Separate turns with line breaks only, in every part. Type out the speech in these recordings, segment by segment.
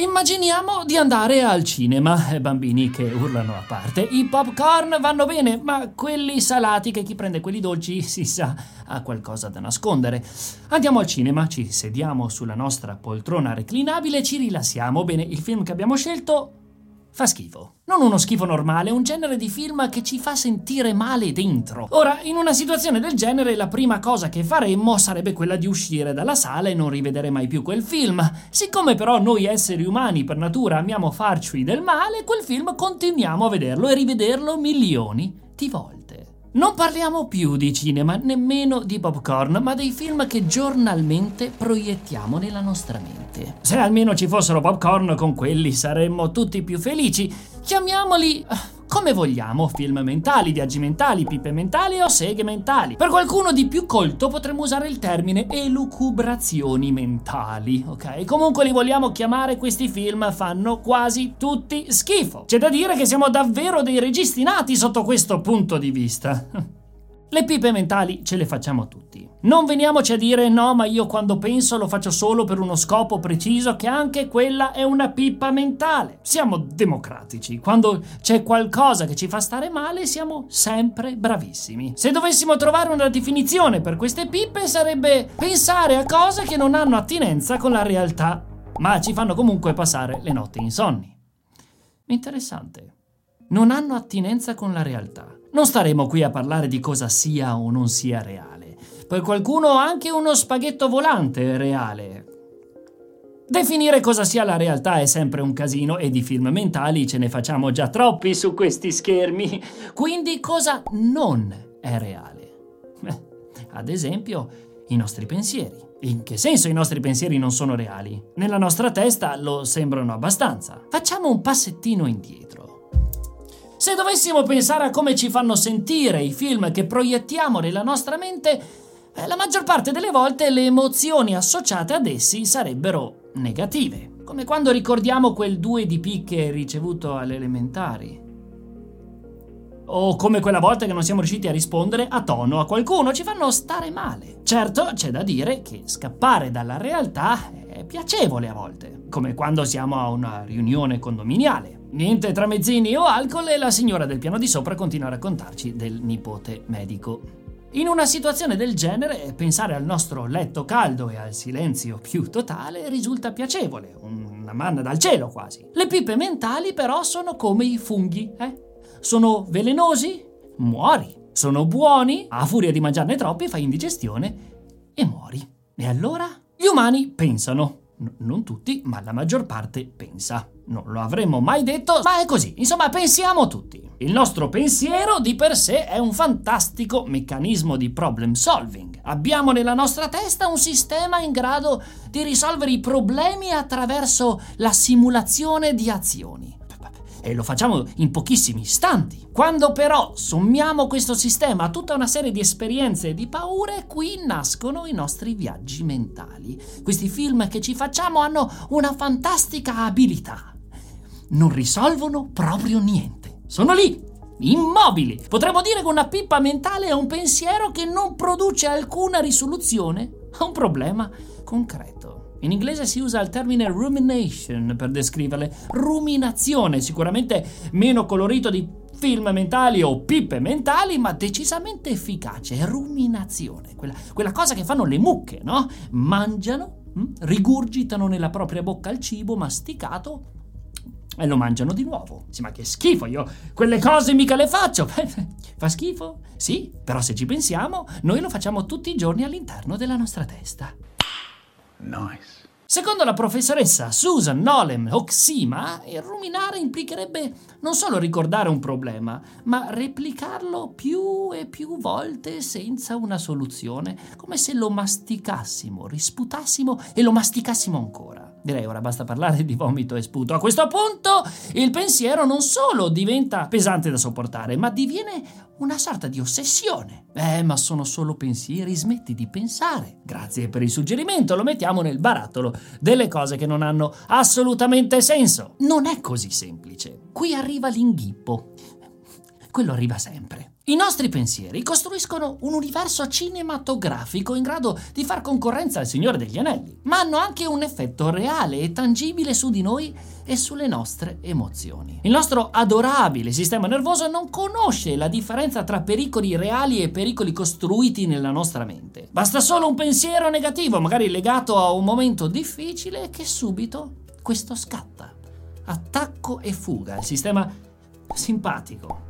Immaginiamo di andare al cinema, bambini che urlano a parte. I popcorn vanno bene, ma quelli salati che chi prende quelli dolci si sa ha qualcosa da nascondere. Andiamo al cinema, ci sediamo sulla nostra poltrona reclinabile ci rilassiamo. Bene, il film che abbiamo scelto fa schifo. Non uno schifo normale, un genere di film che ci fa sentire male dentro. Ora, in una situazione del genere, la prima cosa che faremmo sarebbe quella di uscire dalla sala e non rivedere mai più quel film. Siccome però noi esseri umani per natura amiamo farci del male, quel film continuiamo a vederlo e rivederlo milioni di volte. Non parliamo più di cinema, nemmeno di popcorn, ma dei film che giornalmente proiettiamo nella nostra mente. Se almeno ci fossero popcorn, con quelli saremmo tutti più felici. Chiamiamoli ah, come vogliamo, film mentali, viaggi mentali, pippe mentali o seghe mentali. Per qualcuno di più colto potremmo usare il termine elucubrazioni mentali, ok? Comunque li vogliamo chiamare, questi film fanno quasi tutti schifo. C'è da dire che siamo davvero dei registi nati sotto questo punto di vista. Le pipe mentali ce le facciamo tutti. Non veniamoci a dire no, ma io quando penso lo faccio solo per uno scopo preciso, che anche quella è una pippa mentale. Siamo democratici. Quando c'è qualcosa che ci fa stare male, siamo sempre bravissimi. Se dovessimo trovare una definizione per queste pippe, sarebbe pensare a cose che non hanno attinenza con la realtà, ma ci fanno comunque passare le notti insonni. Interessante. Non hanno attinenza con la realtà. Non staremo qui a parlare di cosa sia o non sia reale. Per qualcuno anche uno spaghetto volante è reale. Definire cosa sia la realtà è sempre un casino e di film mentali ce ne facciamo già troppi su questi schermi. Quindi cosa non è reale? Beh, ad esempio, i nostri pensieri. In che senso i nostri pensieri non sono reali? Nella nostra testa lo sembrano abbastanza. Facciamo un passettino indietro. Se dovessimo pensare a come ci fanno sentire i film che proiettiamo nella nostra mente, eh, la maggior parte delle volte le emozioni associate ad essi sarebbero negative, come quando ricordiamo quel 2 di picche ricevuto alle elementari. O come quella volta che non siamo riusciti a rispondere a tono a qualcuno, ci fanno stare male. Certo, c'è da dire che scappare dalla realtà piacevole a volte, come quando siamo a una riunione condominiale. Niente tramezzini o alcol e la signora del piano di sopra continua a raccontarci del nipote medico. In una situazione del genere, pensare al nostro letto caldo e al silenzio più totale risulta piacevole, una manna dal cielo quasi. Le pipe mentali però sono come i funghi, eh? Sono velenosi? Muori. Sono buoni? A furia di mangiarne troppi fai indigestione e muori. E allora? Gli umani pensano. Non tutti, ma la maggior parte pensa. Non lo avremmo mai detto, ma è così. Insomma, pensiamo tutti. Il nostro pensiero di per sé è un fantastico meccanismo di problem solving. Abbiamo nella nostra testa un sistema in grado di risolvere i problemi attraverso la simulazione di azioni e lo facciamo in pochissimi istanti. Quando però sommiamo questo sistema a tutta una serie di esperienze e di paure, qui nascono i nostri viaggi mentali. Questi film che ci facciamo hanno una fantastica abilità non risolvono proprio niente. Sono lì, immobili. Potremmo dire che una pippa mentale è un pensiero che non produce alcuna risoluzione a un problema concreto. In inglese si usa il termine rumination per descriverle. Ruminazione, sicuramente meno colorito di film mentali o pippe mentali, ma decisamente efficace. Ruminazione, quella, quella cosa che fanno le mucche, no? Mangiano, hm? rigurgitano nella propria bocca il cibo masticato e lo mangiano di nuovo. Sì, ma che schifo, io quelle cose mica le faccio. Fa schifo? Sì, però se ci pensiamo, noi lo facciamo tutti i giorni all'interno della nostra testa. Nice. Secondo la professoressa Susan Nolem Oxima, il ruminare implicherebbe non solo ricordare un problema, ma replicarlo più e più volte senza una soluzione, come se lo masticassimo, risputassimo e lo masticassimo ancora. Direi ora basta parlare di vomito e sputo. A questo punto il pensiero non solo diventa pesante da sopportare, ma diviene una sorta di ossessione. Eh, ma sono solo pensieri, smetti di pensare. Grazie per il suggerimento, lo mettiamo nel barattolo delle cose che non hanno assolutamente senso. Non è così semplice. Qui arriva l'inghippo. Quello arriva sempre. I nostri pensieri costruiscono un universo cinematografico in grado di far concorrenza al Signore degli Anelli, ma hanno anche un effetto reale e tangibile su di noi e sulle nostre emozioni. Il nostro adorabile sistema nervoso non conosce la differenza tra pericoli reali e pericoli costruiti nella nostra mente. Basta solo un pensiero negativo, magari legato a un momento difficile, che subito questo scatta. Attacco e fuga, il sistema simpatico.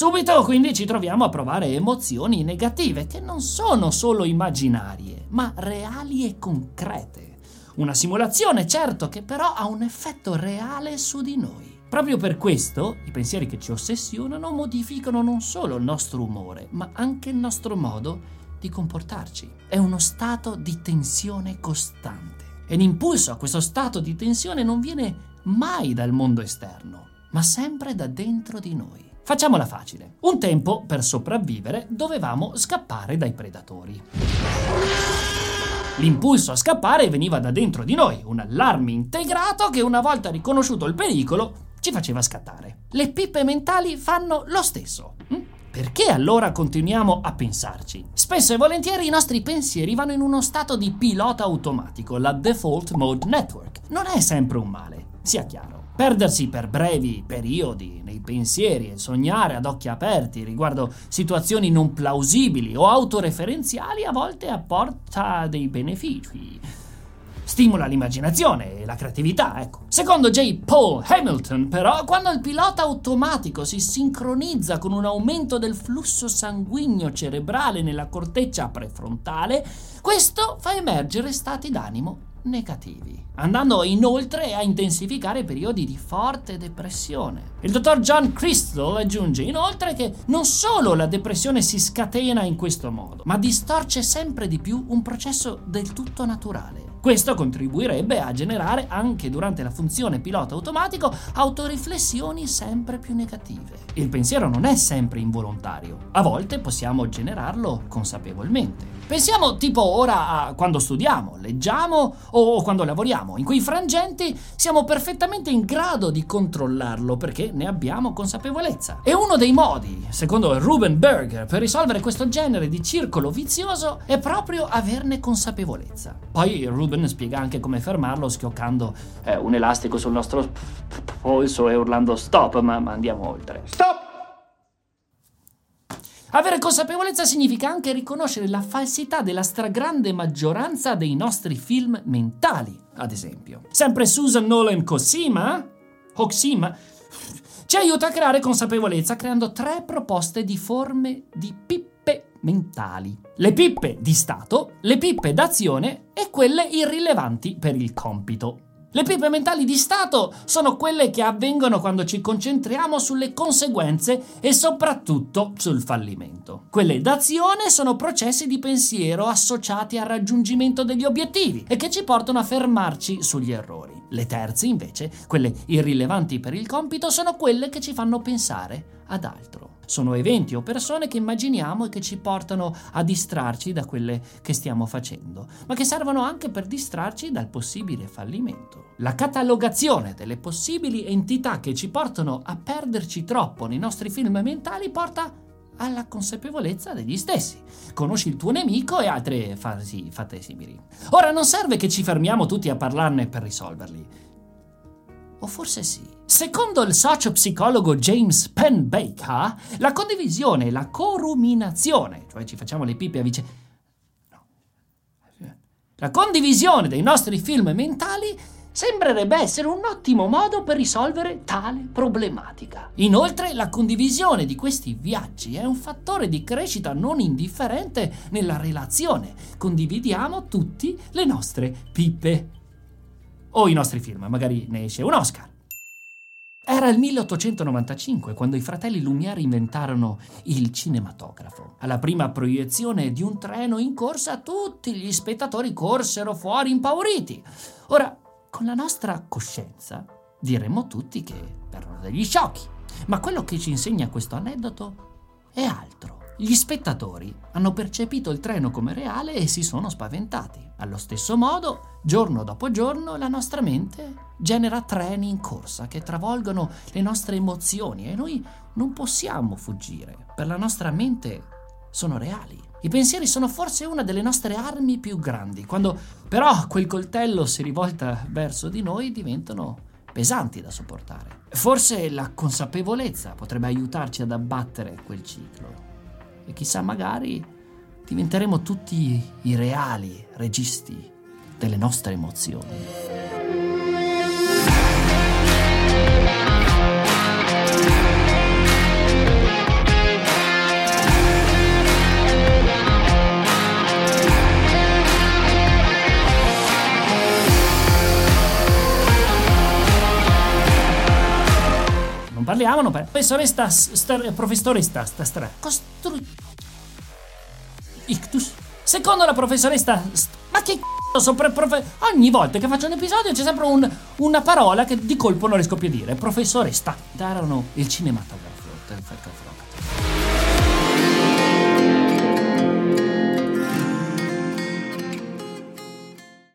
Subito quindi ci troviamo a provare emozioni negative che non sono solo immaginarie, ma reali e concrete. Una simulazione, certo, che però ha un effetto reale su di noi. Proprio per questo i pensieri che ci ossessionano modificano non solo il nostro umore, ma anche il nostro modo di comportarci. È uno stato di tensione costante. E l'impulso a questo stato di tensione non viene mai dal mondo esterno, ma sempre da dentro di noi. Facciamola facile. Un tempo, per sopravvivere, dovevamo scappare dai predatori. L'impulso a scappare veniva da dentro di noi, un allarme integrato che una volta riconosciuto il pericolo ci faceva scattare. Le pippe mentali fanno lo stesso. Hm? Perché allora continuiamo a pensarci? Spesso e volentieri i nostri pensieri vanno in uno stato di pilota automatico, la Default Mode Network. Non è sempre un male, sia chiaro. Perdersi per brevi periodi nei pensieri e sognare ad occhi aperti riguardo situazioni non plausibili o autoreferenziali a volte apporta dei benefici. Stimola l'immaginazione e la creatività, ecco. Secondo J. Paul Hamilton, però, quando il pilota automatico si sincronizza con un aumento del flusso sanguigno cerebrale nella corteccia prefrontale, questo fa emergere stati d'animo negativi, andando inoltre a intensificare periodi di forte depressione. Il dottor John Crystal aggiunge inoltre che non solo la depressione si scatena in questo modo, ma distorce sempre di più un processo del tutto naturale. Questo contribuirebbe a generare anche durante la funzione pilota automatico autoriflessioni sempre più negative. Il pensiero non è sempre involontario, a volte possiamo generarlo consapevolmente. Pensiamo tipo ora a quando studiamo, leggiamo o quando lavoriamo. In quei frangenti siamo perfettamente in grado di controllarlo perché ne abbiamo consapevolezza. E uno dei modi, secondo Ruben Berger, per risolvere questo genere di circolo vizioso è proprio averne consapevolezza. Poi Ruben spiega anche come fermarlo schioccando eh, un elastico sul nostro polso e urlando stop, ma, ma andiamo oltre. Stop! Avere consapevolezza significa anche riconoscere la falsità della stragrande maggioranza dei nostri film mentali, ad esempio. Sempre Susan Nolan Cosima, Hoxima, ci aiuta a creare consapevolezza creando tre proposte di forme di pippe mentali. Le pippe di stato, le pippe d'azione e quelle irrilevanti per il compito. Le pippe mentali di Stato sono quelle che avvengono quando ci concentriamo sulle conseguenze e soprattutto sul fallimento. Quelle d'azione sono processi di pensiero associati al raggiungimento degli obiettivi e che ci portano a fermarci sugli errori. Le terze, invece, quelle irrilevanti per il compito, sono quelle che ci fanno pensare ad altro. Sono eventi o persone che immaginiamo e che ci portano a distrarci da quelle che stiamo facendo, ma che servono anche per distrarci dal possibile fallimento. La catalogazione delle possibili entità che ci portano a perderci troppo nei nostri film mentali porta alla consapevolezza degli stessi. Conosci il tuo nemico e altre fasi fatte simili. Ora non serve che ci fermiamo tutti a parlarne per risolverli. O forse sì. Secondo il socio-psicologo James Penn-Baker, la condivisione e la coruminazione, cioè ci facciamo le pippe a vicenda. No. La condivisione dei nostri film mentali sembrerebbe essere un ottimo modo per risolvere tale problematica. Inoltre, la condivisione di questi viaggi è un fattore di crescita non indifferente nella relazione. Condividiamo tutti le nostre pippe. O i nostri film, magari ne esce un Oscar. Era il 1895 quando i fratelli Lumière inventarono il cinematografo. Alla prima proiezione di un treno in corsa tutti gli spettatori corsero fuori impauriti. Ora, con la nostra coscienza diremmo tutti che erano degli sciocchi. Ma quello che ci insegna questo aneddoto è altro. Gli spettatori hanno percepito il treno come reale e si sono spaventati. Allo stesso modo, giorno dopo giorno, la nostra mente genera treni in corsa che travolgono le nostre emozioni e noi non possiamo fuggire. Per la nostra mente sono reali. I pensieri sono forse una delle nostre armi più grandi. Quando però quel coltello si rivolta verso di noi diventano pesanti da sopportare. Forse la consapevolezza potrebbe aiutarci ad abbattere quel ciclo. E chissà, magari diventeremo tutti i reali registi delle nostre emozioni. Per... professoressa, professoressa, sta, sta, costru... Ictus. Secondo la professoressa, st- ma che c***o so pre- profe- ogni volta che faccio un episodio c'è sempre un, una parola che di colpo non riesco più a dire. Professoressa, darono il cinematografo.